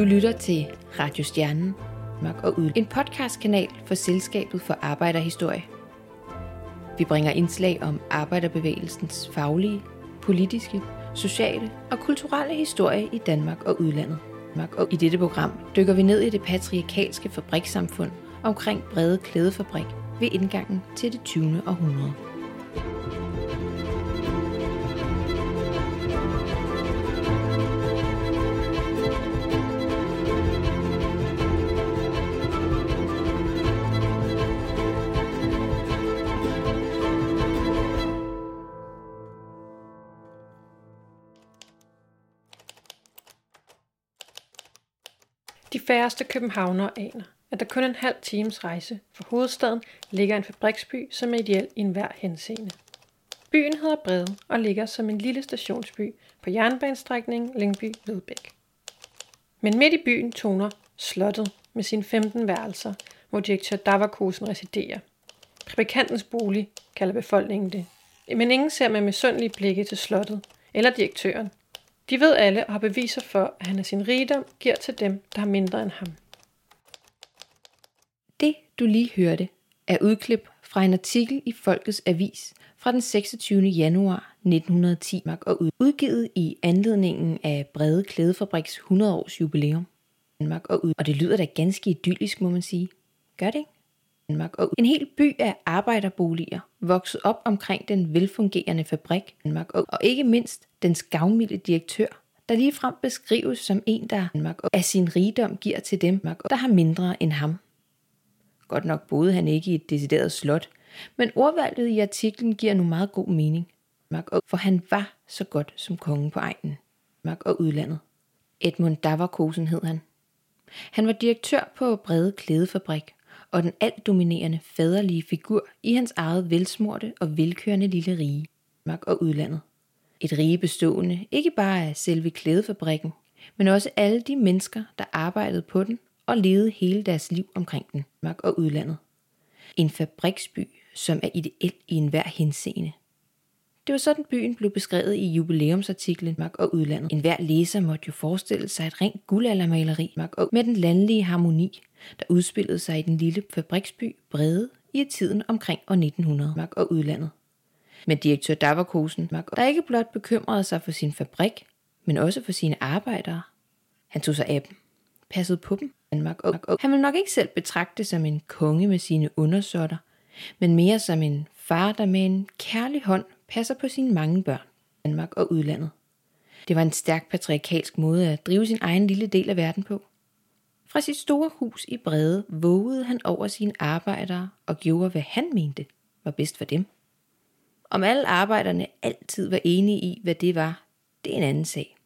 Du lytter til Radio Stjernen, Mørk og Ud, en podcastkanal for Selskabet for Arbejderhistorie. Vi bringer indslag om arbejderbevægelsens faglige, politiske, sociale og kulturelle historie i Danmark og udlandet. Og i dette program dykker vi ned i det patriarkalske fabrikssamfund omkring Brede Klædefabrik ved indgangen til det 20. århundrede. Færreste københavnere aner, at der kun en halv times rejse fra hovedstaden ligger en fabriksby, som er ideel i enhver henseende. Byen hedder Brede og ligger som en lille stationsby på jernbanestrækningen Lyngby-Vedbæk. Men midt i byen toner slottet med sine 15 værelser, hvor direktør Davarkosen residerer. Fabrikantens bolig kalder befolkningen det. Men ingen ser med misundelige blikke til slottet eller direktøren, de ved alle og har beviser for, at han af sin rigdom giver til dem, der har mindre end ham. Det, du lige hørte, er udklip fra en artikel i Folkets Avis fra den 26. januar 1910 og udgivet i anledningen af Brede Klædefabriks 100 års jubilæum. Danmark og, ud. og det lyder da ganske idyllisk, må man sige. Gør det ikke? Danmark og en hel by af arbejderboliger vokset op omkring den velfungerende fabrik Danmark og, ikke mindst den gavmilde direktør, der lige frem beskrives som en, der Danmark af sin rigdom giver til dem, der har mindre end ham. Godt nok boede han ikke i et decideret slot, men ordvalget i artiklen giver nu meget god mening. For han var så godt som kongen på egnen. og udlandet. Edmund Davarkosen hed han. Han var direktør på Brede Klædefabrik og den alt dominerende faderlige figur i hans eget velsmorte og velkørende lille rige, Mark og udlandet. Et rige bestående ikke bare af selve klædefabrikken, men også alle de mennesker, der arbejdede på den og levede hele deres liv omkring den, Mark og udlandet. En fabriksby, som er ideel i enhver henseende. Det var sådan byen blev beskrevet i jubilæumsartiklen Mark og udlandet. En hver læser måtte jo forestille sig et rent guldaldermaleri Mark og med den landlige harmoni, der udspillede sig i den lille fabriksby Brede i tiden omkring år 1900 Mark og udlandet. Men direktør Davarkosen, der ikke blot bekymrede sig for sin fabrik, men også for sine arbejdere. Han tog sig af dem, passede på dem. Han ville nok ikke selv betragte som en konge med sine undersåtter, men mere som en far, der med en kærlig hånd passer på sine mange børn, Danmark og udlandet. Det var en stærk patriarkalsk måde at drive sin egen lille del af verden på. Fra sit store hus i Brede vågede han over sine arbejdere og gjorde, hvad han mente var bedst for dem. Om alle arbejderne altid var enige i, hvad det var, det er en anden sag.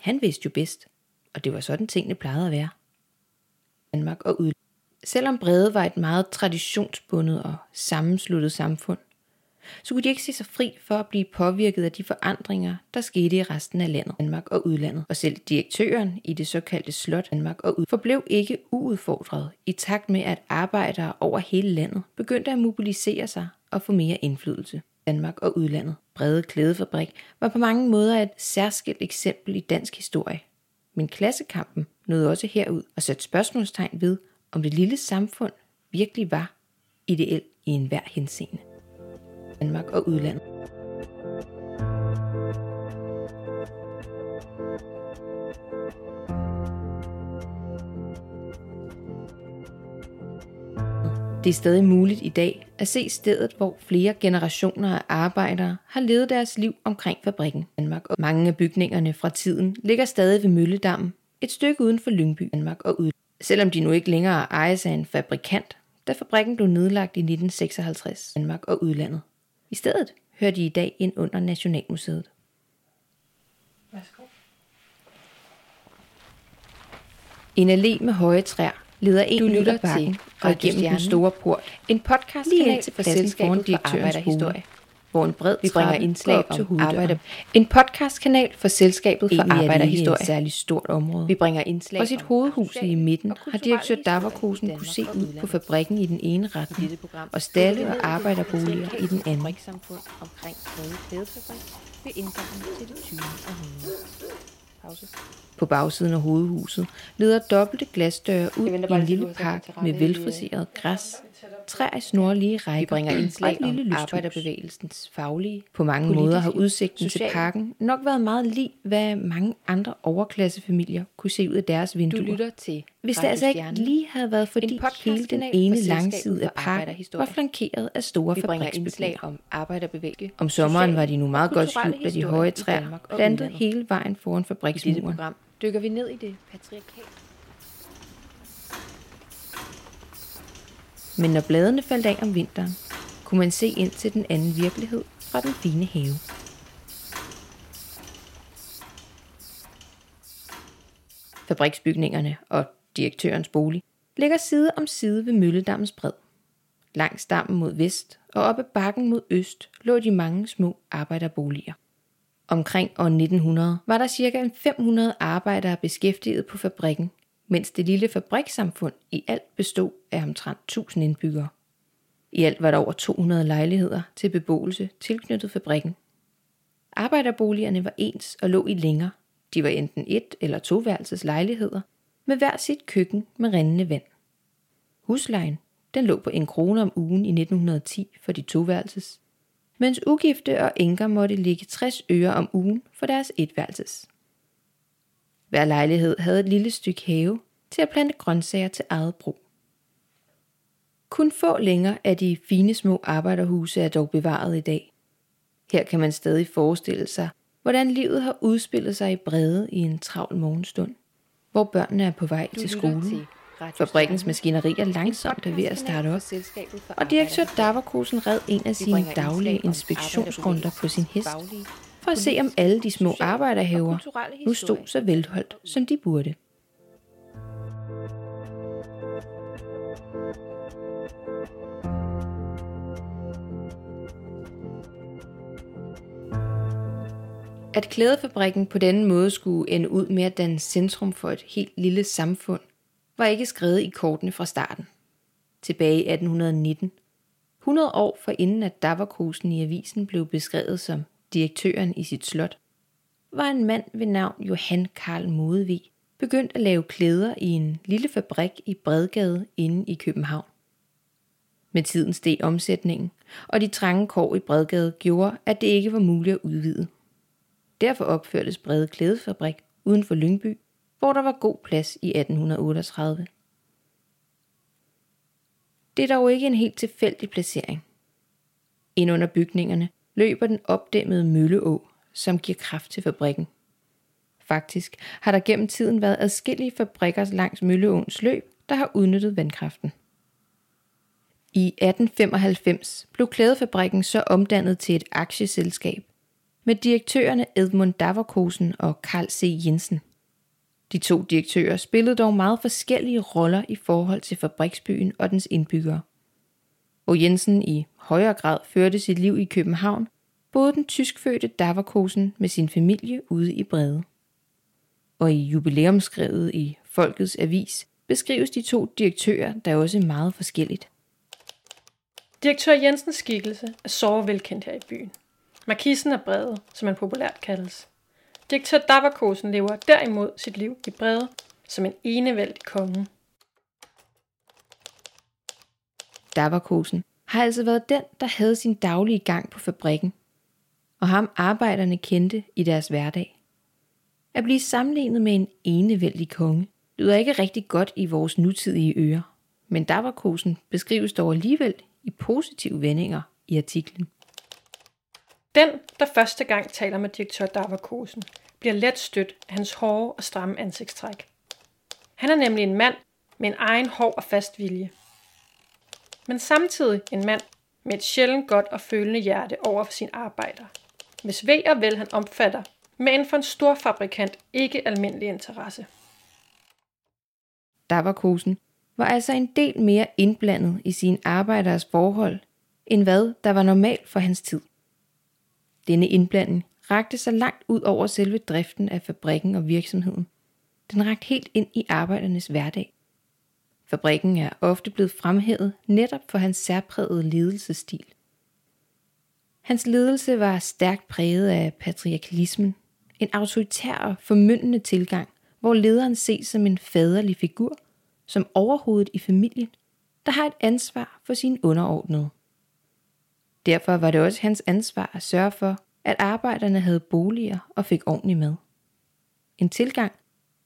Han vidste jo bedst, og det var sådan tingene plejede at være. Danmark og ud. Selvom Brede var et meget traditionsbundet og sammensluttet samfund, så kunne de ikke se sig fri for at blive påvirket af de forandringer, der skete i resten af landet, Danmark og udlandet. Og selv direktøren i det såkaldte slot Danmark og ud forblev ikke uudfordret i takt med, at arbejdere over hele landet begyndte at mobilisere sig og få mere indflydelse. Danmark og udlandet. Brede Klædefabrik var på mange måder et særskilt eksempel i dansk historie. Men klassekampen nåede også herud og satte spørgsmålstegn ved, om det lille samfund virkelig var ideelt i enhver henseende. Danmark og udlandet. Det er stadig muligt i dag at se stedet, hvor flere generationer af arbejdere har levet deres liv omkring fabrikken Danmark. Og mange af bygningerne fra tiden ligger stadig ved Mølledammen, et stykke uden for Lyngby, Danmark og ud. Selvom de nu ikke længere ejes af en fabrikant, da fabrikken blev nedlagt i 1956, Danmark og udlandet. I stedet hører de i dag ind under Nationalmuseet. Værsgo. En allé med høje træer leder ind i bakken og igennem den store port. En podcast lige til for selskabet for arbejderhistorie hvor en bred vi bringer indslag om arbejder. En podcastkanal for selskabet for arbejderhistorie. et særligt stort område. Vi bringer indslag Fra sit hovedhus i midten har direktør Davarkosen kunne se ud på fabrikken i den ene retning, og stalle og arbejderboliger i den anden. omkring ved indgangen til det 20. århundrede. På bagsiden af hovedhuset leder dobbelte glasdøre ud i en lille park med velfriseret græs, træer i snorlige rækker. Vi bringer indslag om arbejderbevægelsens faglige. På mange Politiske, måder har udsigten social. til parken nok været meget lig, hvad mange andre overklassefamilier kunne se ud af deres vinduer. Du lytter til Hvis det altså ikke lige havde været fordi hele den ene langside af parken var flankeret af store fabriksbygninger. om arbejderbevægelse. Om sommeren var de nu meget godt skjult af de høje træer, plantet hele vejen foran fabriksmuren dykker vi ned i det patriarkale. Men når bladene faldt af om vinteren, kunne man se ind til den anden virkelighed fra den fine have. Fabriksbygningerne og direktørens bolig ligger side om side ved Mølledammens bred. Langs dammen mod vest og op ad bakken mod øst lå de mange små arbejderboliger. Omkring år 1900 var der ca. 500 arbejdere beskæftiget på fabrikken mens det lille fabrikssamfund i alt bestod af omtrent 1000 indbyggere. I alt var der over 200 lejligheder til beboelse tilknyttet fabrikken. Arbejderboligerne var ens og lå i længer. De var enten et- eller toværelses lejligheder med hver sit køkken med rindende vand. Huslejen den lå på en krone om ugen i 1910 for de toværelses, mens ugifte og enker måtte ligge 60 øre om ugen for deres etværelses. Hver lejlighed havde et lille stykke have til at plante grøntsager til eget brug. Kun få længere af de fine små arbejderhuse er dog bevaret i dag. Her kan man stadig forestille sig, hvordan livet har udspillet sig i brede i en travl morgenstund, hvor børnene er på vej du til skole. Til Fabrikkens maskineri er langsomt ved at starte op, og direktør Daverkosen red en af sine daglige inspektionsrunder på sin hest, for at se om alle de små arbejderhaver nu stod så velholdt, som de burde. At klædefabrikken på denne måde skulle ende ud med at danne centrum for et helt lille samfund, var ikke skrevet i kortene fra starten. Tilbage i 1819, 100 år for inden at Daverkosen i avisen blev beskrevet som direktøren i sit slot, var en mand ved navn Johan Karl Modevig begyndt at lave klæder i en lille fabrik i Bredgade inde i København. Med tiden steg omsætningen, og de trange kår i Bredgade gjorde, at det ikke var muligt at udvide. Derfor opførtes Brede Klædefabrik uden for Lyngby, hvor der var god plads i 1838. Det er dog ikke en helt tilfældig placering. Ind under bygningerne løber den opdæmmede Mølleå, som giver kraft til fabrikken. Faktisk har der gennem tiden været adskillige fabrikker langs Mølleåens løb, der har udnyttet vandkraften. I 1895 blev klædefabrikken så omdannet til et aktieselskab med direktørerne Edmund Daverkosen og Karl C. Jensen. De to direktører spillede dog meget forskellige roller i forhold til fabriksbyen og dens indbyggere. Og Jensen i højere grad førte sit liv i København, boede den tyskfødte Davakosen med sin familie ude i Brede. Og i jubilæumskrevet i Folkets Avis beskrives de to direktører der også meget forskelligt. Direktør Jensens skikkelse er så velkendt her i byen. Markisen af Brede, som han populært kaldes. Direktør Daverkosen lever derimod sit liv i Brede som en enevældig konge. Daverkosen har altså været den, der havde sin daglige gang på fabrikken, og ham arbejderne kendte i deres hverdag. At blive sammenlignet med en enevældig konge lyder ikke rigtig godt i vores nutidige ører, men Daverkosen beskrives dog alligevel i positive vendinger i artiklen. Den, der første gang taler med direktør Daverkosen, bliver let stødt af hans hårde og stramme ansigtstræk. Han er nemlig en mand med en egen hård og fast vilje. Men samtidig en mand med et sjældent godt og følende hjerte over for sin arbejder, hvis ved og vel han omfatter, men for en stor fabrikant ikke almindelig interesse. Davakosen var altså en del mere indblandet i sine arbejderes forhold, end hvad der var normalt for hans tid. Denne indblanding rakte sig langt ud over selve driften af fabrikken og virksomheden. Den rakte helt ind i arbejdernes hverdag. Fabrikken er ofte blevet fremhævet netop for hans særprægede ledelsesstil. Hans ledelse var stærkt præget af patriarkalismen, en autoritær og formyndende tilgang, hvor lederen ses som en faderlig figur, som overhovedet i familien, der har et ansvar for sine underordnede. Derfor var det også hans ansvar at sørge for, at arbejderne havde boliger og fik ordentlig mad. En tilgang,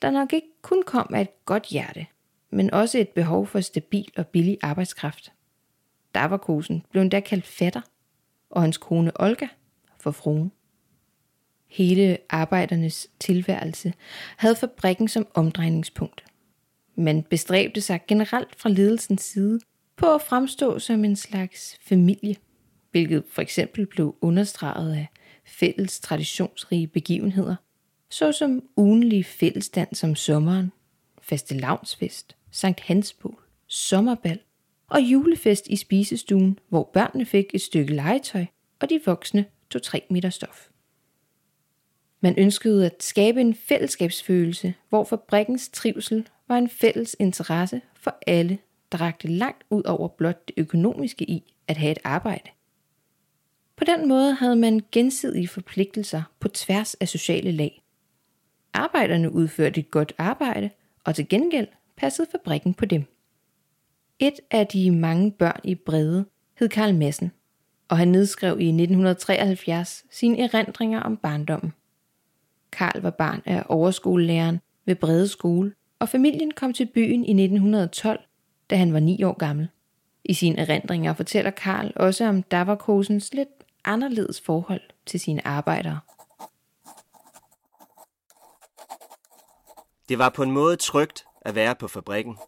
der nok ikke kun kom af et godt hjerte, men også et behov for stabil og billig arbejdskraft. Davakosen blev endda kaldt fatter, og hans kone Olga for fruen. Hele arbejdernes tilværelse havde fabrikken som omdrejningspunkt. Man bestræbte sig generelt fra ledelsens side på at fremstå som en slags familie, hvilket for eksempel blev understreget af fælles traditionsrige begivenheder, såsom ugenlige fællesdans om sommeren, fastelavnsfest, Sankt Hansbål, sommerbal og julefest i spisestuen, hvor børnene fik et stykke legetøj, og de voksne tog 3 meter stof. Man ønskede at skabe en fællesskabsfølelse, hvor fabrikkens trivsel var en fælles interesse for alle, der rakte langt ud over blot det økonomiske i at have et arbejde. På den måde havde man gensidige forpligtelser på tværs af sociale lag. Arbejderne udførte et godt arbejde, og til gengæld passede fabrikken på dem. Et af de mange børn i Brede hed Karl Madsen, og han nedskrev i 1973 sine erindringer om barndommen. Karl var barn af overskolelæreren ved Brede Skole, og familien kom til byen i 1912, da han var ni år gammel. I sine erindringer fortæller Karl også om Davakosens lidt anderledes forhold til sine arbejdere. Det var på en måde trygt at være på fabrikken.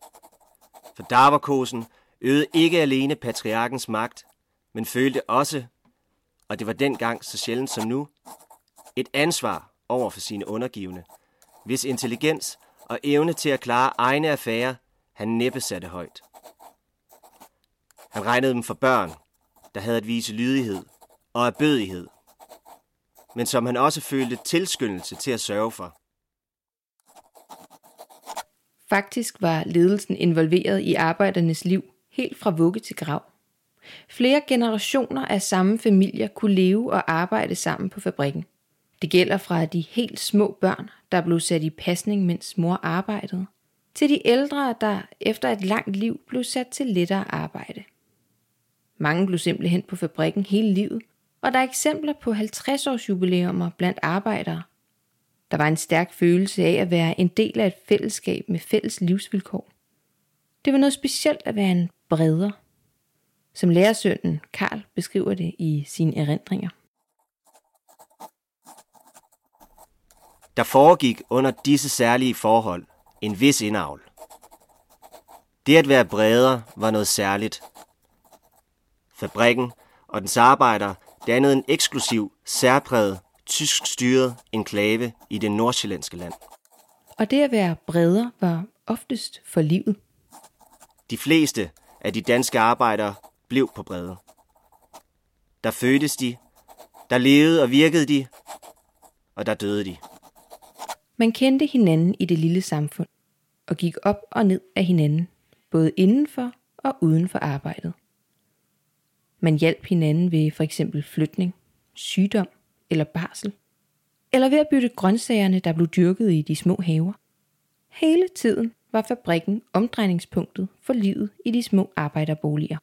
For Davarkosen øgede ikke alene patriarkens magt, men følte også, og det var dengang så sjældent som nu, et ansvar over for sine undergivende, hvis intelligens og evne til at klare egne affærer han næppe satte højt. Han regnede dem for børn, der havde at vise lydighed og erbødighed, men som han også følte tilskyndelse til at sørge for. Faktisk var ledelsen involveret i arbejdernes liv helt fra vugge til grav. Flere generationer af samme familier kunne leve og arbejde sammen på fabrikken. Det gælder fra de helt små børn, der blev sat i pasning, mens mor arbejdede, til de ældre, der efter et langt liv blev sat til lettere arbejde. Mange blev simpelthen på fabrikken hele livet, og der er eksempler på 50-års jubilæumer blandt arbejdere. Der var en stærk følelse af at være en del af et fællesskab med fælles livsvilkår. Det var noget specielt at være en breder, som lærersønnen Karl beskriver det i sine erindringer. Der foregik under disse særlige forhold en vis indavl. Det at være bredere var noget særligt. Fabrikken og dens arbejdere dannede en eksklusiv, særpræget, tysk styret enklave i det nordsjællandske land. Og det at være bredere var oftest for livet. De fleste af de danske arbejdere blev på brede. Der fødtes de, der levede og virkede de, og der døde de. Man kendte hinanden i det lille samfund og gik op og ned af hinanden, både indenfor og uden for arbejdet. Man hjalp hinanden ved for eksempel flytning, sygdom eller barsel, eller ved at bytte grøntsagerne, der blev dyrket i de små haver. Hele tiden var fabrikken omdrejningspunktet for livet i de små arbejderboliger.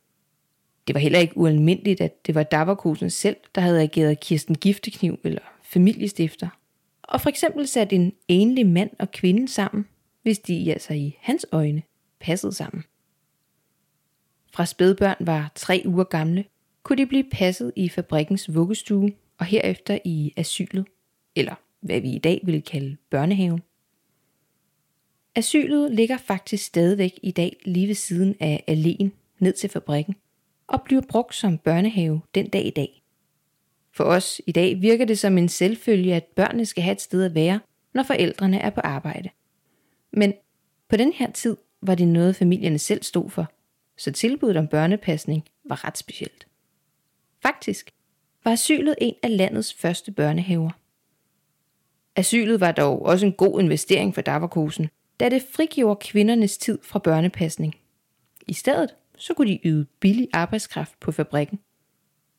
Det var heller ikke ualmindeligt, at det var Davakosen selv, der havde ageret Kirsten Giftekniv eller familiestifter, og for eksempel satte en enlig mand og kvinde sammen, hvis de altså i hans øjne passede sammen. Fra spædbørn var tre uger gamle, kunne de blive passet i fabrikkens vuggestue og herefter i asylet, eller hvad vi i dag ville kalde børnehaven. Asylet ligger faktisk stadigvæk i dag lige ved siden af alléen ned til fabrikken, og bliver brugt som børnehave den dag i dag. For os i dag virker det som en selvfølge, at børnene skal have et sted at være, når forældrene er på arbejde. Men på den her tid var det noget, familierne selv stod for, så tilbuddet om børnepasning var ret specielt. Faktisk var asylet en af landets første børnehaver. Asylet var dog også en god investering for Davarkosen, da det frigjorde kvindernes tid fra børnepasning. I stedet så kunne de yde billig arbejdskraft på fabrikken.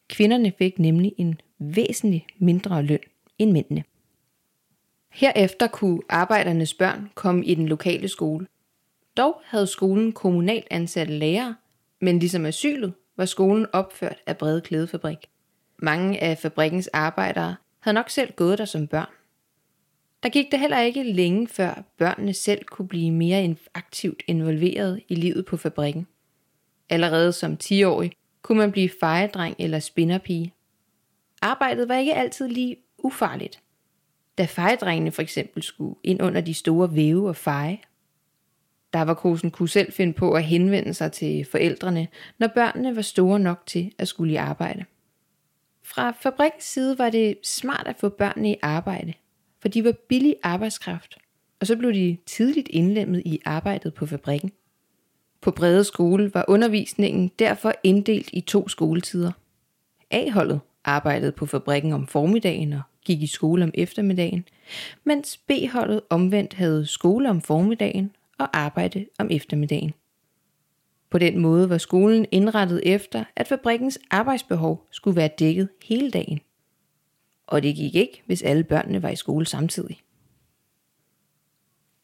Kvinderne fik nemlig en væsentlig mindre løn end mændene. Herefter kunne arbejdernes børn komme i den lokale skole. Dog havde skolen kommunalt ansatte lærere, men ligesom asylet var skolen opført af Brede Klædefabrik. Mange af fabrikkens arbejdere havde nok selv gået der som børn. Der gik det heller ikke længe før børnene selv kunne blive mere aktivt involveret i livet på fabrikken. Allerede som 10-årig kunne man blive fejedreng eller spinderpige. Arbejdet var ikke altid lige ufarligt. Da fejedrengene for eksempel skulle ind under de store væve og feje. Davarkosen kunne selv finde på at henvende sig til forældrene, når børnene var store nok til at skulle i arbejde. Fra fabrikkens side var det smart at få børnene i arbejde, for de var billig arbejdskraft, og så blev de tidligt indlemmet i arbejdet på fabrikken. På Brede Skole var undervisningen derfor inddelt i to skoletider. A-holdet arbejdede på fabrikken om formiddagen og gik i skole om eftermiddagen, mens B-holdet omvendt havde skole om formiddagen og arbejde om eftermiddagen. På den måde var skolen indrettet efter, at fabrikkens arbejdsbehov skulle være dækket hele dagen. Og det gik ikke, hvis alle børnene var i skole samtidig.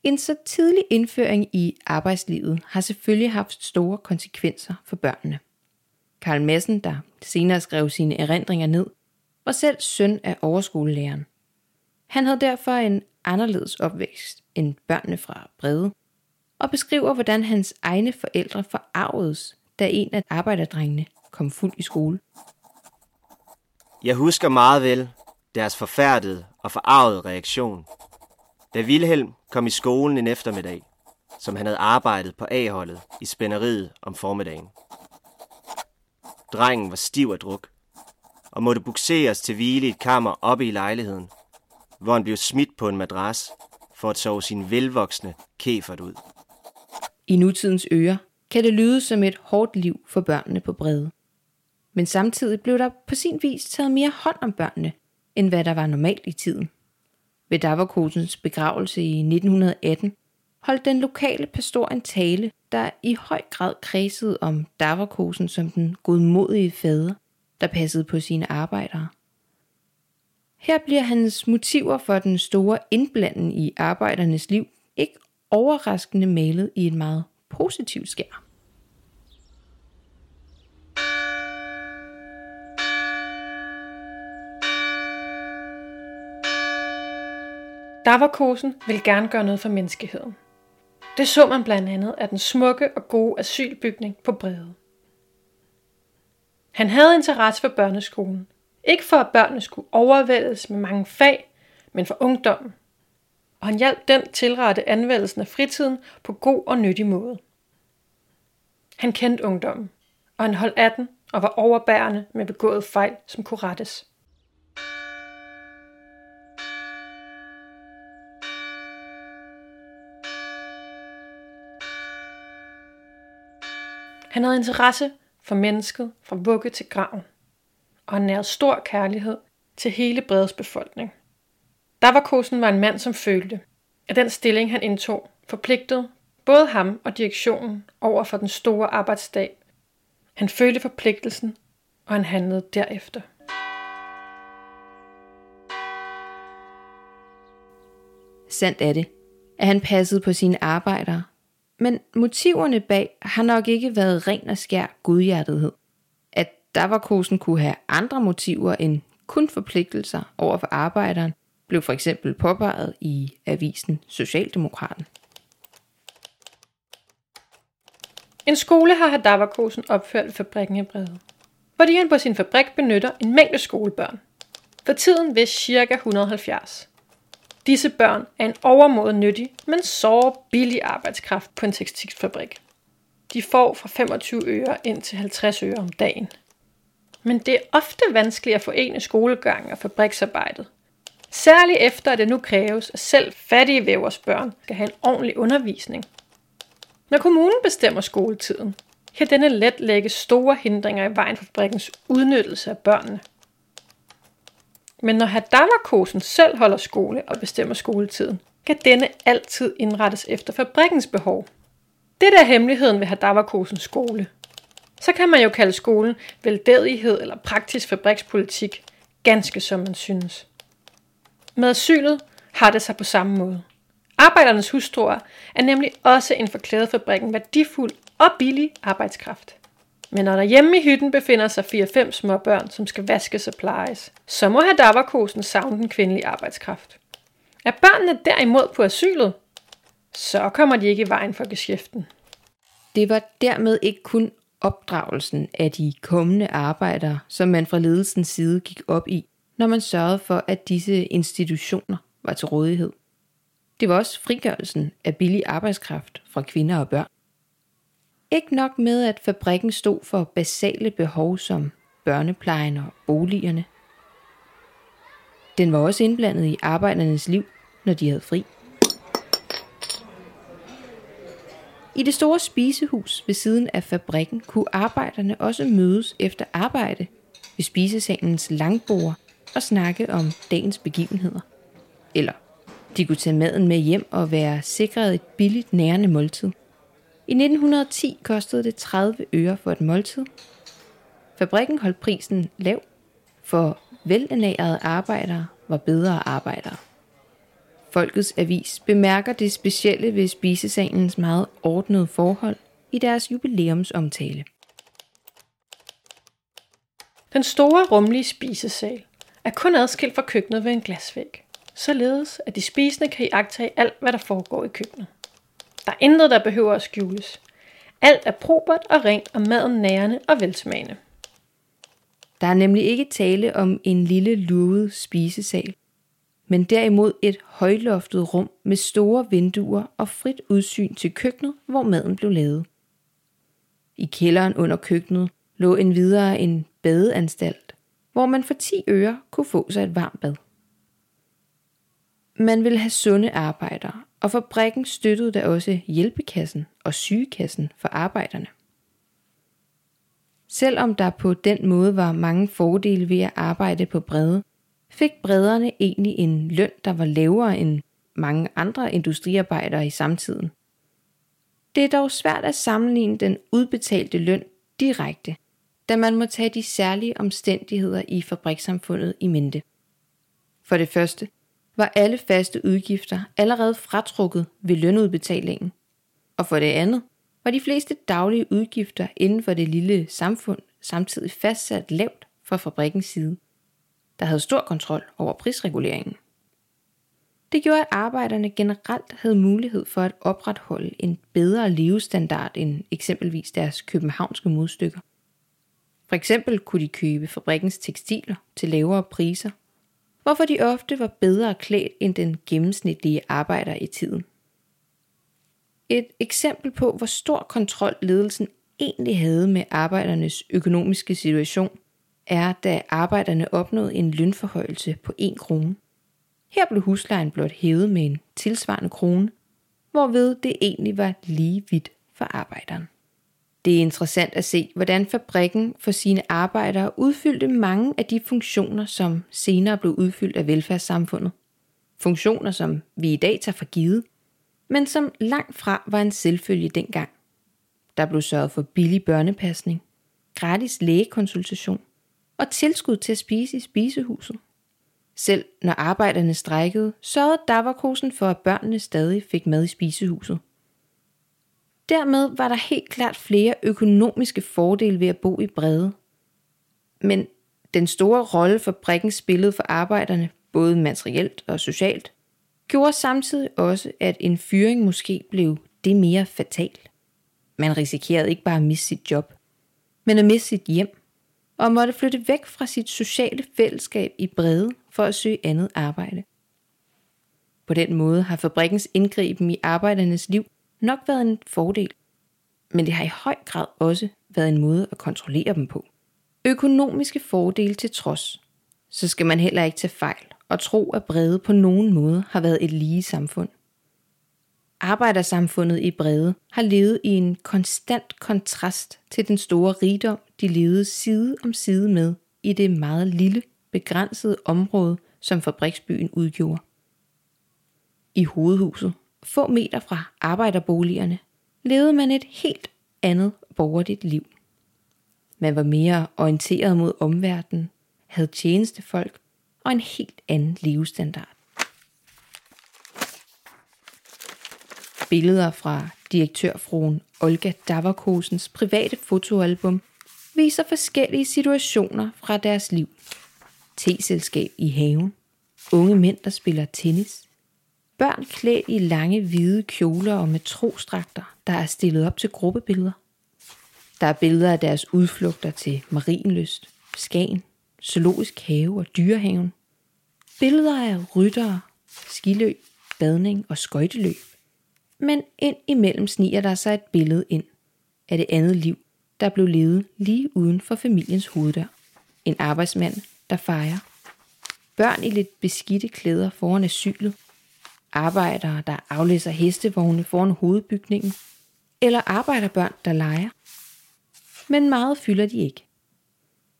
En så tidlig indføring i arbejdslivet har selvfølgelig haft store konsekvenser for børnene. Karl Madsen, der senere skrev sine erindringer ned, var selv søn af overskolelæreren. Han havde derfor en anderledes opvækst end børnene fra Brede, og beskriver, hvordan hans egne forældre forarvedes, da en af arbejderdrengene kom fuld i skole. Jeg husker meget vel deres forfærdede og forarvede reaktion, da Vilhelm kom i skolen en eftermiddag, som han havde arbejdet på A-holdet i spænderiet om formiddagen. Drengen var stiv af druk, og måtte bukseres til hvile i et kammer oppe i lejligheden, hvor han blev smidt på en madras for at sove sin velvoksne kæfert ud. I nutidens ører kan det lyde som et hårdt liv for børnene på Brede. Men samtidig blev der på sin vis taget mere hånd om børnene, end hvad der var normalt i tiden. Ved Davarkosens begravelse i 1918 holdt den lokale pastor en tale, der i høj grad kredsede om Davarkosen som den godmodige fader, der passede på sine arbejdere. Her bliver hans motiver for den store indblanden i arbejdernes liv ikke overraskende malet i et meget positivt skær. Davarkosen vil gerne gøre noget for menneskeheden. Det så man blandt andet af den smukke og gode asylbygning på Brede. Han havde interesse for børneskolen. Ikke for at børnene skulle overvældes med mange fag, men for ungdommen. Og han hjalp den tilrette anvendelsen af fritiden på god og nyttig måde. Han kendte ungdommen, og han holdt af den og var overbærende med begået fejl, som kunne rettes. Han havde interesse for mennesket fra vugge til graven, og han nærede stor kærlighed til hele Bredes befolkning. Davarkosen var en mand, som følte, at den stilling, han indtog, forpligtede både ham og direktionen over for den store arbejdsdag. Han følte forpligtelsen, og han handlede derefter. Sandt er det, at han passede på sine arbejdere men motiverne bag har nok ikke været ren og skær godhjertethed. At Davarkosen kunne have andre motiver end kun forpligtelser over for arbejderen, blev for eksempel påpeget i avisen Socialdemokraten. En skole har Hadavakosen opført ved fabrikken i Brede, fordi han på sin fabrik benytter en mængde skolebørn. For tiden ved ca. 170. Disse børn er en overmåde nyttig, men så billig arbejdskraft på en tekstilfabrik. De får fra 25 øre ind til 50 øre om dagen. Men det er ofte vanskeligt at forene skolegang og fabriksarbejdet. Særligt efter, at det nu kræves, at selv fattige vævers børn skal have en ordentlig undervisning. Når kommunen bestemmer skoletiden, kan denne let lægge store hindringer i vejen for fabrikkens udnyttelse af børnene. Men når Hadavarkosen selv holder skole og bestemmer skoletiden, kan denne altid indrettes efter fabrikkens behov. Det er hemmeligheden ved Hadavarkosens skole. Så kan man jo kalde skolen veldedighed eller praktisk fabrikspolitik, ganske som man synes. Med asylet har det sig på samme måde. Arbejdernes hustruer er nemlig også en for klædefabrikken værdifuld og billig arbejdskraft. Men når der hjemme i hytten befinder sig 4-5 små børn, som skal vaskes og plejes, så må have savne den kvindelige arbejdskraft. Er børnene derimod på asylet, så kommer de ikke i vejen for geschæften. Det var dermed ikke kun opdragelsen af de kommende arbejdere, som man fra ledelsens side gik op i, når man sørgede for, at disse institutioner var til rådighed. Det var også frigørelsen af billig arbejdskraft fra kvinder og børn. Ikke nok med, at fabrikken stod for basale behov som børneplejen og boligerne. Den var også indblandet i arbejdernes liv, når de havde fri. I det store spisehus ved siden af fabrikken kunne arbejderne også mødes efter arbejde ved spisesalens langbord og snakke om dagens begivenheder. Eller de kunne tage maden med hjem og være sikret et billigt nærende måltid. I 1910 kostede det 30 øre for et måltid. Fabrikken holdt prisen lav, for velanærede arbejdere var bedre arbejdere. Folkets Avis bemærker det specielle ved spisesalens meget ordnede forhold i deres jubilæumsomtale. Den store rumlige spisesal er kun adskilt fra køkkenet ved en glasvæg, således at de spisende kan iagtage alt, hvad der foregår i køkkenet. Der er intet, der behøver at skjules. Alt er probert og rent, og maden nærende og velsmagende. Der er nemlig ikke tale om en lille luet spisesal, men derimod et højloftet rum med store vinduer og frit udsyn til køkkenet, hvor maden blev lavet. I kælderen under køkkenet lå en videre en badeanstalt, hvor man for 10 øre kunne få sig et varmt bad. Man ville have sunde arbejdere, og fabrikken støttede da også hjælpekassen og sygekassen for arbejderne. Selvom der på den måde var mange fordele ved at arbejde på brede, fik brederne egentlig en løn, der var lavere end mange andre industriarbejdere i samtiden. Det er dog svært at sammenligne den udbetalte løn direkte, da man må tage de særlige omstændigheder i fabrikssamfundet i mente. For det første var alle faste udgifter allerede fratrukket ved lønudbetalingen, og for det andet var de fleste daglige udgifter inden for det lille samfund samtidig fastsat lavt fra fabrikkens side der havde stor kontrol over prisreguleringen. Det gjorde, at arbejderne generelt havde mulighed for at opretholde en bedre levestandard end eksempelvis deres københavnske modstykker. For eksempel kunne de købe fabrikkens tekstiler til lavere priser, hvorfor de ofte var bedre klædt end den gennemsnitlige arbejder i tiden. Et eksempel på, hvor stor kontrol ledelsen egentlig havde med arbejdernes økonomiske situation, er, da arbejderne opnåede en lønforhøjelse på 1 krone. Her blev huslejen blot hævet med en tilsvarende krone, hvorved det egentlig var lige vidt for arbejderen. Det er interessant at se, hvordan fabrikken for sine arbejdere udfyldte mange af de funktioner, som senere blev udfyldt af velfærdssamfundet. Funktioner, som vi i dag tager for givet, men som langt fra var en selvfølge dengang. Der blev sørget for billig børnepasning, gratis lægekonsultation, og tilskud til at spise i spisehuset. Selv når arbejderne strækkede, sørgede Davakosen for, at børnene stadig fik mad i spisehuset. Dermed var der helt klart flere økonomiske fordele ved at bo i Brede. Men den store rolle fabrikken spillede for arbejderne, både materielt og socialt, gjorde samtidig også, at en fyring måske blev det mere fatal. Man risikerede ikke bare at miste sit job, men at miste sit hjem og måtte flytte væk fra sit sociale fællesskab i Brede for at søge andet arbejde. På den måde har fabrikkens indgriben i arbejdernes liv nok været en fordel, men det har i høj grad også været en måde at kontrollere dem på. Økonomiske fordele til trods, så skal man heller ikke tage fejl og tro, at Brede på nogen måde har været et lige samfund. Arbejdersamfundet i Brede har levet i en konstant kontrast til den store rigdom, de levede side om side med i det meget lille, begrænsede område, som fabriksbyen udgjorde. I hovedhuset, få meter fra arbejderboligerne, levede man et helt andet borgerligt liv. Man var mere orienteret mod omverdenen, havde tjenestefolk og en helt anden levestandard. billeder fra direktørfruen Olga Davarkosens private fotoalbum viser forskellige situationer fra deres liv. Teselskab i haven, unge mænd, der spiller tennis, børn klædt i lange hvide kjoler og med trostrakter, der er stillet op til gruppebilleder. Der er billeder af deres udflugter til Marienlyst, Skagen, Zoologisk Have og Dyrehaven. Billeder af ryttere, skiløb, badning og skøjteløb. Men ind imellem sniger der sig et billede ind af det andet liv, der blev levet lige uden for familiens hoveddør. En arbejdsmand, der fejrer. Børn i lidt beskidte klæder foran asylet. Arbejdere, der aflæser hestevogne foran hovedbygningen. Eller arbejderbørn, der leger. Men meget fylder de ikke.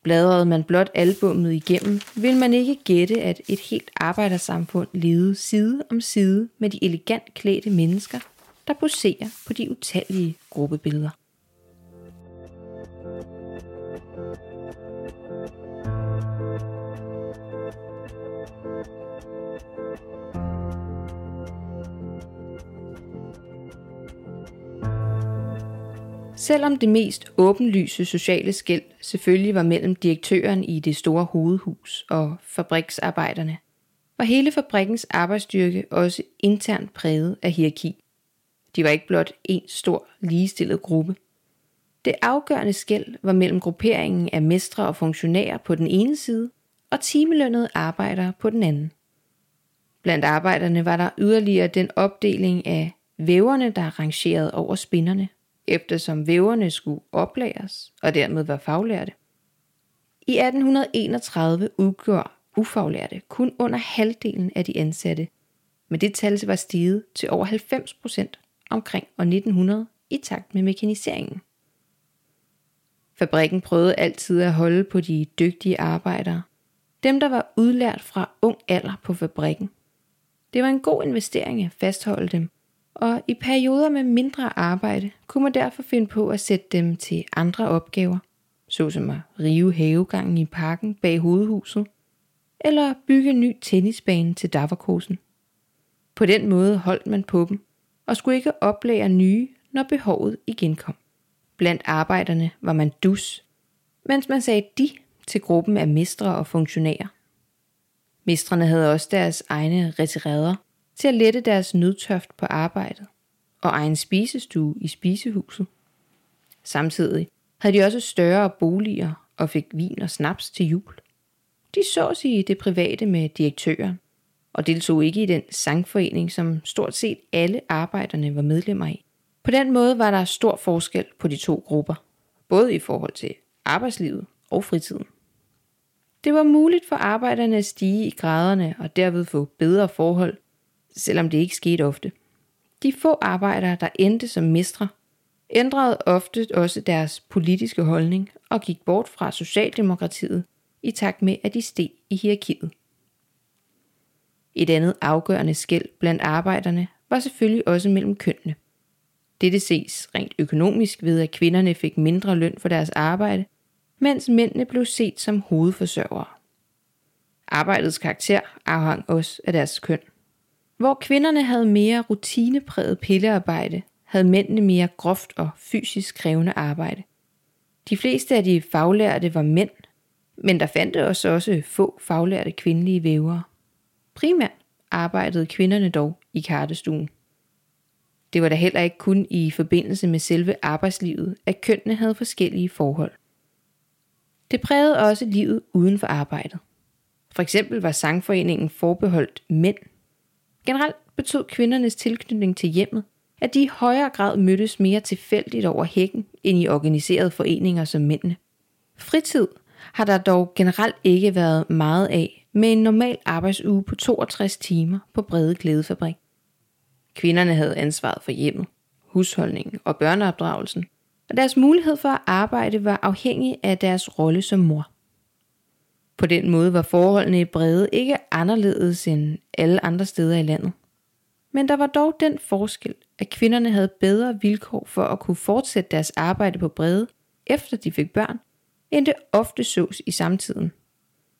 Bladrede man blot albummet igennem, vil man ikke gætte, at et helt arbejdersamfund levede side om side med de elegant klædte mennesker, der poserer på de utallige gruppebilleder. Selvom det mest åbenlyse sociale skæld selvfølgelig var mellem direktøren i det store hovedhus og fabriksarbejderne, var hele fabrikkens arbejdsstyrke også internt præget af hierarki. De var ikke blot en stor ligestillet gruppe. Det afgørende skæld var mellem grupperingen af mestre og funktionærer på den ene side og timelønnede arbejdere på den anden. Blandt arbejderne var der yderligere den opdeling af væverne, der rangerede over spinderne eftersom væverne skulle oplæres og dermed var faglærte. I 1831 udgjorde ufaglærte kun under halvdelen af de ansatte, men det tal var steget til over 90 procent omkring år 1900 i takt med mekaniseringen. Fabrikken prøvede altid at holde på de dygtige arbejdere, dem der var udlært fra ung alder på fabrikken. Det var en god investering at fastholde dem og i perioder med mindre arbejde kunne man derfor finde på at sætte dem til andre opgaver, såsom at rive havegangen i parken bag hovedhuset, eller bygge en ny tennisbane til Davarkosen. På den måde holdt man på dem, og skulle ikke oplære nye, når behovet igen kom. Blandt arbejderne var man dus, mens man sagde de til gruppen af mestre og funktionærer. Mestrene havde også deres egne retirader til at lette deres nødtørft på arbejdet og egen spisestue i spisehuset. Samtidig havde de også større boliger og fik vin og snaps til jul. De så sig i det private med direktøren og deltog ikke i den sangforening, som stort set alle arbejderne var medlemmer i. På den måde var der stor forskel på de to grupper, både i forhold til arbejdslivet og fritiden. Det var muligt for arbejderne at stige i graderne og derved få bedre forhold selvom det ikke skete ofte. De få arbejdere, der endte som mestre, ændrede ofte også deres politiske holdning og gik bort fra Socialdemokratiet i takt med, at de steg i hierarkiet. Et andet afgørende skæld blandt arbejderne var selvfølgelig også mellem kønnene. Dette ses rent økonomisk ved, at kvinderne fik mindre løn for deres arbejde, mens mændene blev set som hovedforsørgere. Arbejdets karakter afhang også af deres køn. Hvor kvinderne havde mere rutinepræget pillearbejde, havde mændene mere groft og fysisk krævende arbejde. De fleste af de faglærte var mænd, men der fandt også også få faglærte kvindelige vævere. Primært arbejdede kvinderne dog i kartestuen. Det var da heller ikke kun i forbindelse med selve arbejdslivet, at kønnene havde forskellige forhold. Det prægede også livet uden for arbejdet. For eksempel var sangforeningen forbeholdt mænd, Generelt betød kvindernes tilknytning til hjemmet, at de i højere grad mødtes mere tilfældigt over hækken end i organiserede foreninger som mændene. Fritid har der dog generelt ikke været meget af med en normal arbejdsuge på 62 timer på Brede Glædefabrik. Kvinderne havde ansvaret for hjemmet, husholdningen og børneopdragelsen, og deres mulighed for at arbejde var afhængig af deres rolle som mor. På den måde var forholdene i Brede ikke anderledes end alle andre steder i landet. Men der var dog den forskel, at kvinderne havde bedre vilkår for at kunne fortsætte deres arbejde på Brede, efter de fik børn, end det ofte sås i samtiden.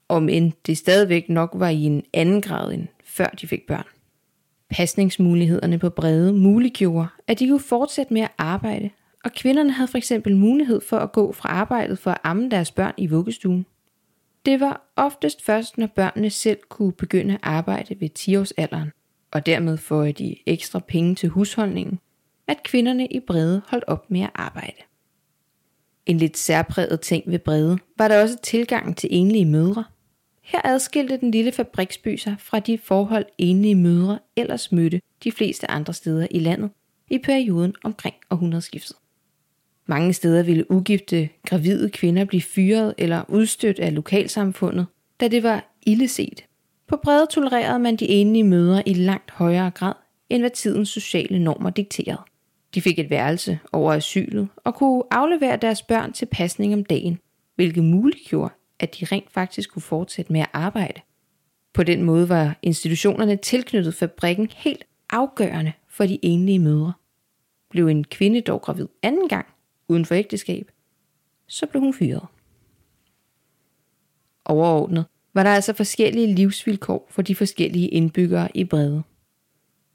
Om end det stadigvæk nok var i en anden grad end før de fik børn. Pasningsmulighederne på brede muliggjorde, at de kunne fortsætte med at arbejde, og kvinderne havde for eksempel mulighed for at gå fra arbejdet for at amme deres børn i vuggestuen. Det var oftest først, når børnene selv kunne begynde at arbejde ved 10-årsalderen, og dermed få de ekstra penge til husholdningen, at kvinderne i Brede holdt op med at arbejde. En lidt særpræget ting ved Brede var der også tilgangen til enlige mødre. Her adskilte den lille fabriksby sig fra de forhold enlige mødre ellers mødte de fleste andre steder i landet i perioden omkring århundredeskiftet. Mange steder ville ugifte, gravide kvinder blive fyret eller udstødt af lokalsamfundet, da det var illeset. På brede tolererede man de enlige mødre i langt højere grad, end hvad tidens sociale normer dikterede. De fik et værelse over asylet og kunne aflevere deres børn til pasning om dagen, hvilket muliggjorde, at de rent faktisk kunne fortsætte med at arbejde. På den måde var institutionerne tilknyttet fabrikken helt afgørende for de enlige mødre. Blev en kvinde dog gravid anden gang, uden for ægteskab, så blev hun fyret. Overordnet var der altså forskellige livsvilkår for de forskellige indbyggere i Brede.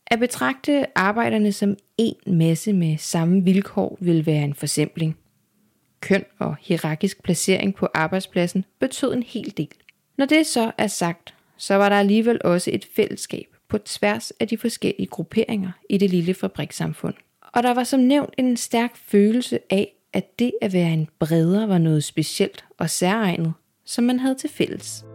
At betragte arbejderne som en masse med samme vilkår vil være en forsempling. Køn og hierarkisk placering på arbejdspladsen betød en hel del. Når det så er sagt, så var der alligevel også et fællesskab på tværs af de forskellige grupperinger i det lille fabrikssamfund. Og der var som nævnt en stærk følelse af, at det at være en bredere var noget specielt og særegnet, som man havde til fælles.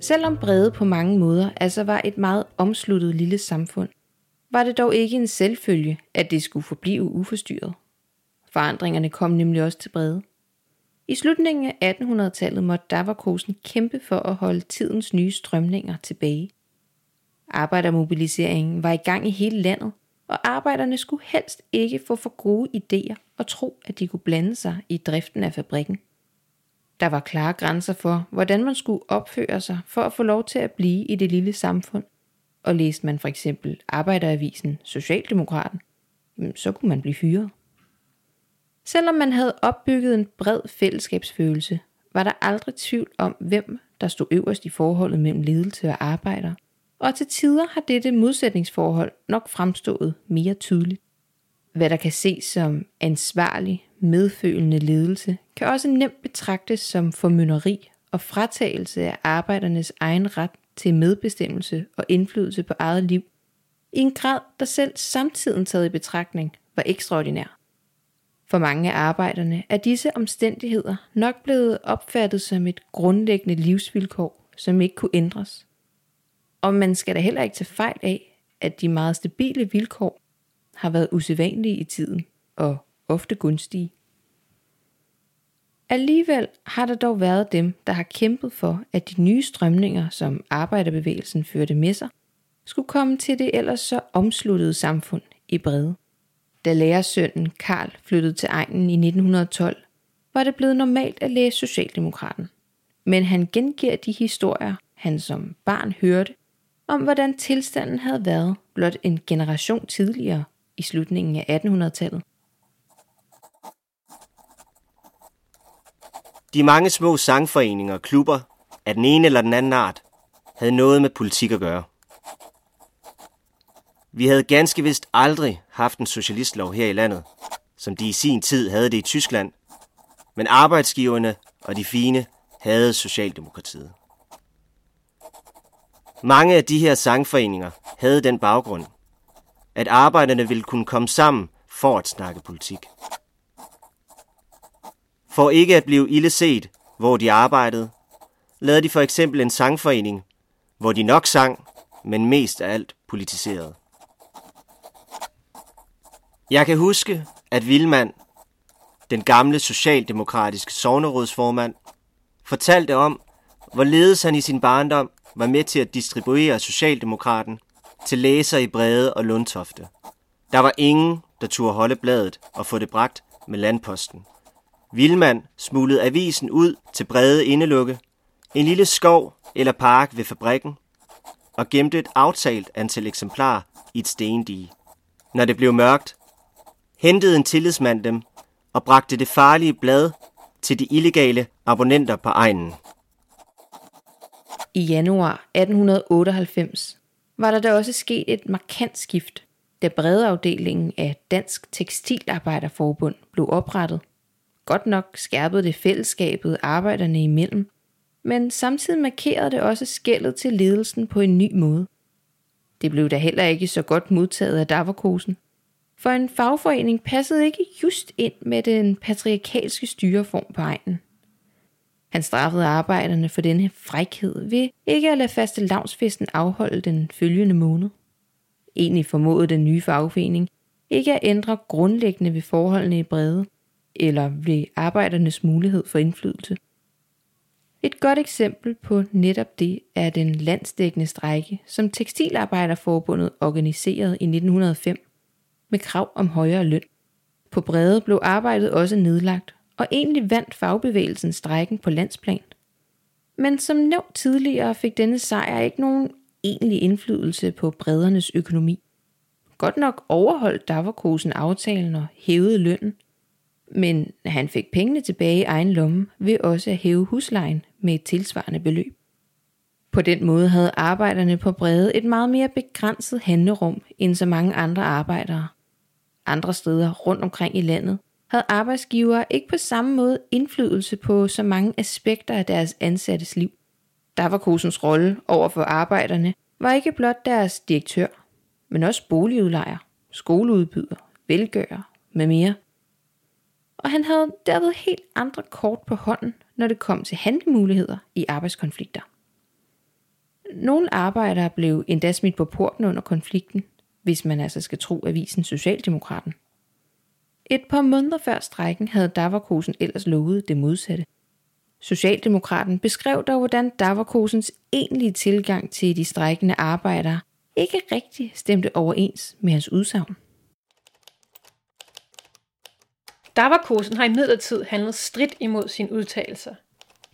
Selvom Brede på mange måder altså var et meget omsluttet lille samfund, var det dog ikke en selvfølge, at det skulle forblive uforstyrret. Forandringerne kom nemlig også til Brede. I slutningen af 1800-tallet måtte Davarkosen kæmpe for at holde tidens nye strømninger tilbage. Arbejdermobiliseringen var i gang i hele landet, og arbejderne skulle helst ikke få for gode idéer og tro, at de kunne blande sig i driften af fabrikken. Der var klare grænser for, hvordan man skulle opføre sig for at få lov til at blive i det lille samfund. Og læste man for eksempel Arbejderavisen Socialdemokraten, så kunne man blive fyret. Selvom man havde opbygget en bred fællesskabsfølelse, var der aldrig tvivl om, hvem der stod øverst i forholdet mellem ledelse og arbejder. Og til tider har dette modsætningsforhold nok fremstået mere tydeligt. Hvad der kan ses som ansvarlig, medfølende ledelse, kan også nemt betragtes som formynderi og fratagelse af arbejdernes egen ret til medbestemmelse og indflydelse på eget liv, i en grad, der selv samtiden taget i betragtning var ekstraordinær. For mange af arbejderne er disse omstændigheder nok blevet opfattet som et grundlæggende livsvilkår, som ikke kunne ændres. Og man skal da heller ikke tage fejl af, at de meget stabile vilkår har været usædvanlige i tiden og ofte gunstige. Alligevel har der dog været dem, der har kæmpet for, at de nye strømninger, som arbejderbevægelsen førte med sig, skulle komme til det ellers så omsluttede samfund i Brede. Da lærersønnen Karl flyttede til egnen i 1912, var det blevet normalt at læse Socialdemokraten. Men han gengiver de historier, han som barn hørte, om hvordan tilstanden havde været blot en generation tidligere i slutningen af 1800-tallet. De mange små sangforeninger og klubber af den ene eller den anden art havde noget med politik at gøre. Vi havde ganske vist aldrig haft en socialistlov her i landet, som de i sin tid havde det i Tyskland, men arbejdsgiverne og de fine havde Socialdemokratiet. Mange af de her sangforeninger havde den baggrund, at arbejderne ville kunne komme sammen for at snakke politik. For ikke at blive ille set, hvor de arbejdede, lavede de for eksempel en sangforening, hvor de nok sang, men mest af alt politiserede. Jeg kan huske, at Vilmand, den gamle socialdemokratiske sovnerådsformand, fortalte om, hvorledes han i sin barndom var med til at distribuere Socialdemokraten til læser i Brede og Lundtofte. Der var ingen, der turde holde bladet og få det bragt med landposten. Vilmand smuglede avisen ud til Brede Indelukke, en lille skov eller park ved fabrikken, og gemte et aftalt antal eksemplarer i et stendige. Når det blev mørkt, hentede en tillidsmand dem og bragte det farlige blad til de illegale abonnenter på egnen. I januar 1898 var der da også sket et markant skift, da bredeafdelingen af Dansk Tekstilarbejderforbund blev oprettet. Godt nok skærpede det fællesskabet arbejderne imellem, men samtidig markerede det også skældet til ledelsen på en ny måde. Det blev da heller ikke så godt modtaget af Daverkosen, for en fagforening passede ikke just ind med den patriarkalske styreform på egnen. Han straffede arbejderne for denne frækhed ved ikke at lade faste lavsfesten afholde den følgende måned. Egentlig formåede den nye fagforening ikke at ændre grundlæggende ved forholdene i brede, eller ved arbejdernes mulighed for indflydelse. Et godt eksempel på netop det er den landsdækkende strejke, som Tekstilarbejderforbundet organiserede i 1905 med krav om højere løn. På brede blev arbejdet også nedlagt, og egentlig vandt fagbevægelsen strækken på landsplan. Men som nævnt tidligere fik denne sejr ikke nogen egentlig indflydelse på bredernes økonomi. Godt nok overholdt Daverkosen aftalen og hævede lønnen, men han fik pengene tilbage i egen lomme ved også at hæve huslejen med et tilsvarende beløb. På den måde havde arbejderne på Brede et meget mere begrænset handlerum end så mange andre arbejdere. Andre steder rundt omkring i landet havde arbejdsgivere ikke på samme måde indflydelse på så mange aspekter af deres ansattes liv. Der var Kosens rolle over for arbejderne var ikke blot deres direktør, men også boligudlejer, skoleudbyder, velgører med mere. Og han havde derved helt andre kort på hånden, når det kom til handlemuligheder i arbejdskonflikter. Nogle arbejdere blev endda smidt på porten under konflikten, hvis man altså skal tro avisen Socialdemokraten. Et par måneder før strækken havde Daverkosen ellers lovet det modsatte. Socialdemokraten beskrev dog, hvordan Daverkosens egentlige tilgang til de strækkende arbejdere ikke rigtig stemte overens med hans udsagn. Daverkosen har imidlertid handlet stridt imod sine udtalelser,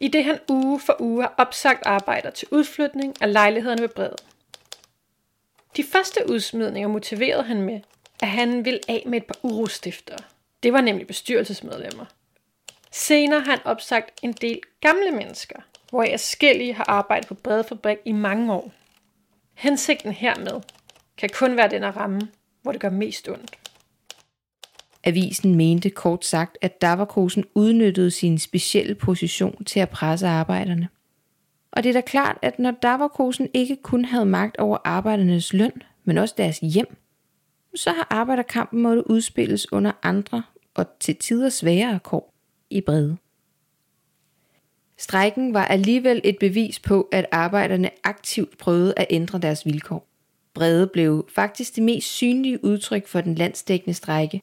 i det han uge for uge har opsagt arbejder til udflytning af lejlighederne ved bredden. De første udsmidninger motiverede han med, at han ville af med et par urostifter. Det var nemlig bestyrelsesmedlemmer. Senere har han opsagt en del gamle mennesker, hvor forskellige har arbejdet på Bredefabrik i mange år. Hensigten hermed kan kun være den at ramme, hvor det gør mest ondt. Avisen mente kort sagt, at Daverkosen udnyttede sin specielle position til at presse arbejderne. Og det er da klart, at når Daverkosen ikke kun havde magt over arbejdernes løn, men også deres hjem, så har arbejderkampen måtte udspilles under andre og til tider sværere kår i brede. Strækken var alligevel et bevis på, at arbejderne aktivt prøvede at ændre deres vilkår. Brede blev faktisk det mest synlige udtryk for den landsdækkende strække,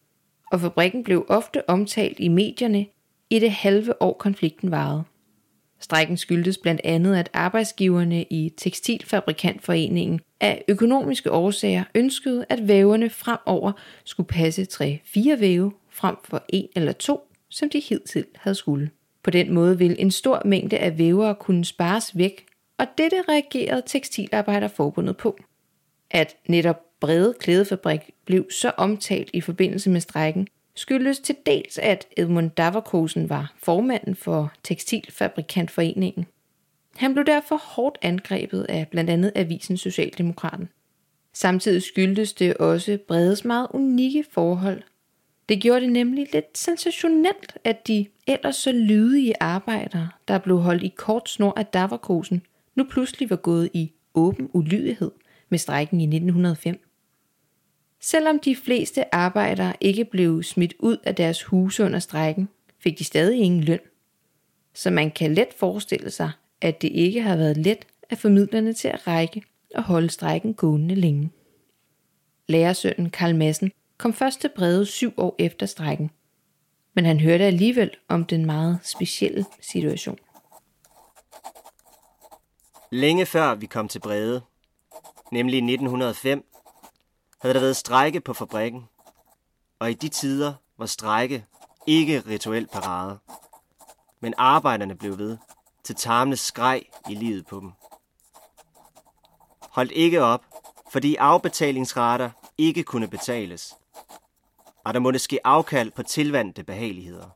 og fabrikken blev ofte omtalt i medierne i det halve år konflikten varede. Strækken skyldtes blandt andet, at arbejdsgiverne i Tekstilfabrikantforeningen af økonomiske årsager ønskede, at væverne fremover skulle passe 3-4 væve frem for en eller to, som de hidtil havde skulle. På den måde ville en stor mængde af vævere kunne spares væk, og dette reagerede Tekstilarbejderforbundet på. At netop Brede Klædefabrik blev så omtalt i forbindelse med strækken, skyldes til dels, at Edmund Davakosen var formanden for Tekstilfabrikantforeningen. Han blev derfor hårdt angrebet af blandt andet avisen Socialdemokraten. Samtidig skyldtes det også Bredes meget unikke forhold. Det gjorde det nemlig lidt sensationelt, at de ellers så lydige arbejdere, der blev holdt i kort snor af Davakosen, nu pludselig var gået i åben ulydighed med strækken i 1905. Selvom de fleste arbejdere ikke blev smidt ud af deres huse under strækken, fik de stadig ingen løn. Så man kan let forestille sig, at det ikke har været let at få midlerne til at række og holde strækken gående længe. Lærersønnen Karl Madsen kom først til Brede syv år efter strækken, men han hørte alligevel om den meget specielle situation. Længe før vi kom til Brede, nemlig 1905, havde der været strejke på fabrikken, og i de tider var strejke ikke rituel parade. Men arbejderne blev ved, til tarmene skreg i livet på dem. Holdt ikke op, fordi afbetalingsrater ikke kunne betales, og der måtte ske afkald på tilvandte behageligheder.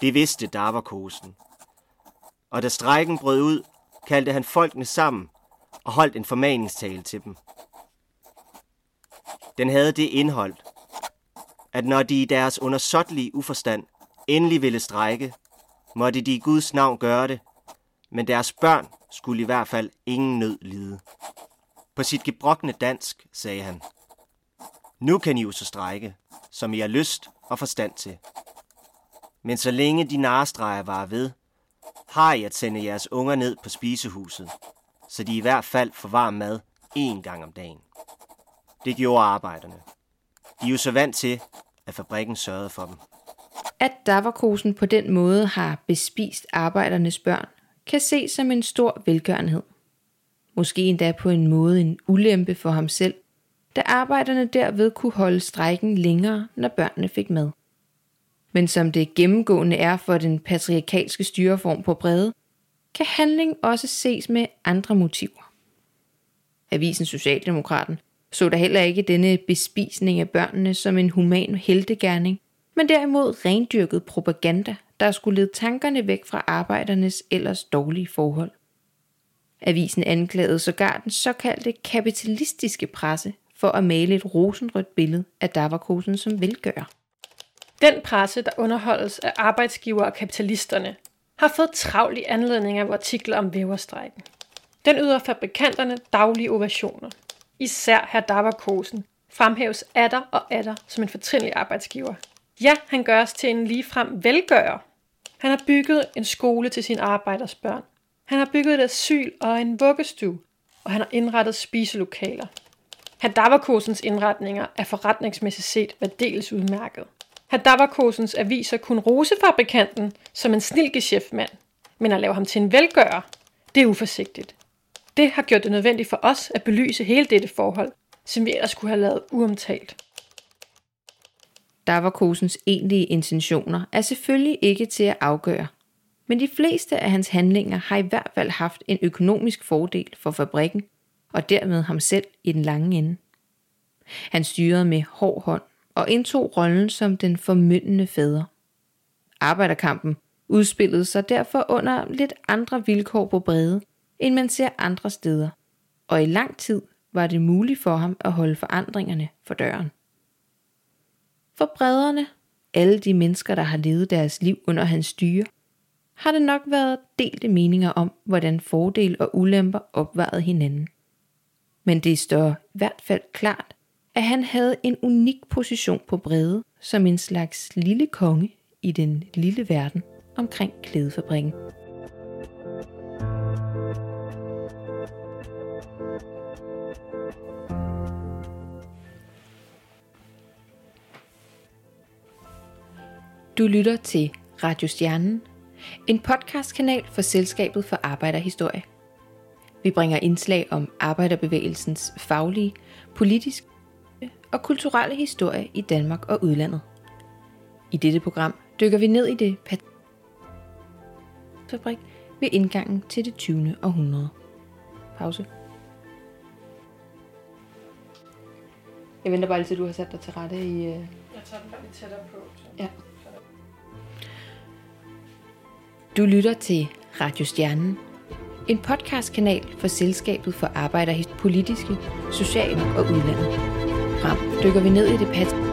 Det vidste Davarkosen. Og da strækken brød ud, kaldte han folkene sammen og holdt en formaningstale til dem. Den havde det indhold, at når de i deres undersåtlige uforstand endelig ville strække, måtte de i Guds navn gøre det, men deres børn skulle i hvert fald ingen nød lide. På sit gebrokne dansk sagde han, Nu kan I jo så strække, som I har lyst og forstand til. Men så længe de narestreger var ved, har I at sende jeres unger ned på spisehuset, så de i hvert fald får varm mad én gang om dagen. Det gjorde arbejderne. De er jo så vant til, at fabrikken sørgede for dem. At Davarkosen på den måde har bespist arbejdernes børn, kan ses som en stor velgørenhed. Måske endda på en måde en ulempe for ham selv, da arbejderne derved kunne holde strejken længere, når børnene fik mad. Men som det gennemgående er for den patriarkalske styreform på brede, kan handling også ses med andre motiver. Avisen Socialdemokraten så der heller ikke denne bespisning af børnene som en human heltegærning, men derimod rendyrket propaganda, der skulle lede tankerne væk fra arbejdernes ellers dårlige forhold. Avisen anklagede sågar den såkaldte kapitalistiske presse for at male et rosenrødt billede af Davakosen som velgør. Den presse, der underholdes af arbejdsgiver og kapitalisterne, har fået travl i anledning af artikler om væverstrækken. Den yder fabrikanterne daglige ovationer. Især herr Davarkosen fremhæves atter og atter som en fortrindelig arbejdsgiver. Ja, han gør os til en ligefrem velgører. Han har bygget en skole til sine arbejders børn. Han har bygget et asyl og en vuggestue, og han har indrettet spiselokaler. Hadavarkosens indretninger er forretningsmæssigt set værdeles udmærket. Hadavarkosens aviser kun rose fabrikanten som en snilgeschæftmand, men at lave ham til en velgører, det er uforsigtigt. Det har gjort det nødvendigt for os at belyse hele dette forhold, som vi ellers skulle have lavet uomtalt. Davakosens egentlige intentioner er selvfølgelig ikke til at afgøre, men de fleste af hans handlinger har i hvert fald haft en økonomisk fordel for fabrikken, og dermed ham selv i den lange ende. Han styrede med hård hånd og indtog rollen som den formyndende fader. Arbejderkampen udspillede sig derfor under lidt andre vilkår på brede, end man ser andre steder, og i lang tid var det muligt for ham at holde forandringerne for døren. For brederne, alle de mennesker, der har levet deres liv under hans styre, har det nok været delte meninger om, hvordan fordele og ulemper opvejede hinanden. Men det står i hvert fald klart, at han havde en unik position på brede som en slags lille konge i den lille verden omkring klædefabrikken. Du lytter til Radio Stjernen, en podcastkanal for Selskabet for Arbejderhistorie. Vi bringer indslag om arbejderbevægelsens faglige, politiske og kulturelle historie i Danmark og udlandet. I dette program dykker vi ned i det fabrik ved indgangen til det 20. århundrede. Pause. Jeg venter bare lige til, du har sat dig til rette i... Jeg tager den lidt tættere på. Ja. Du lytter til Radio Stjernen, en podcastkanal for Selskabet for Arbejderhistorie, politiske, sociale og udlandet. Frem dykker vi ned i det pat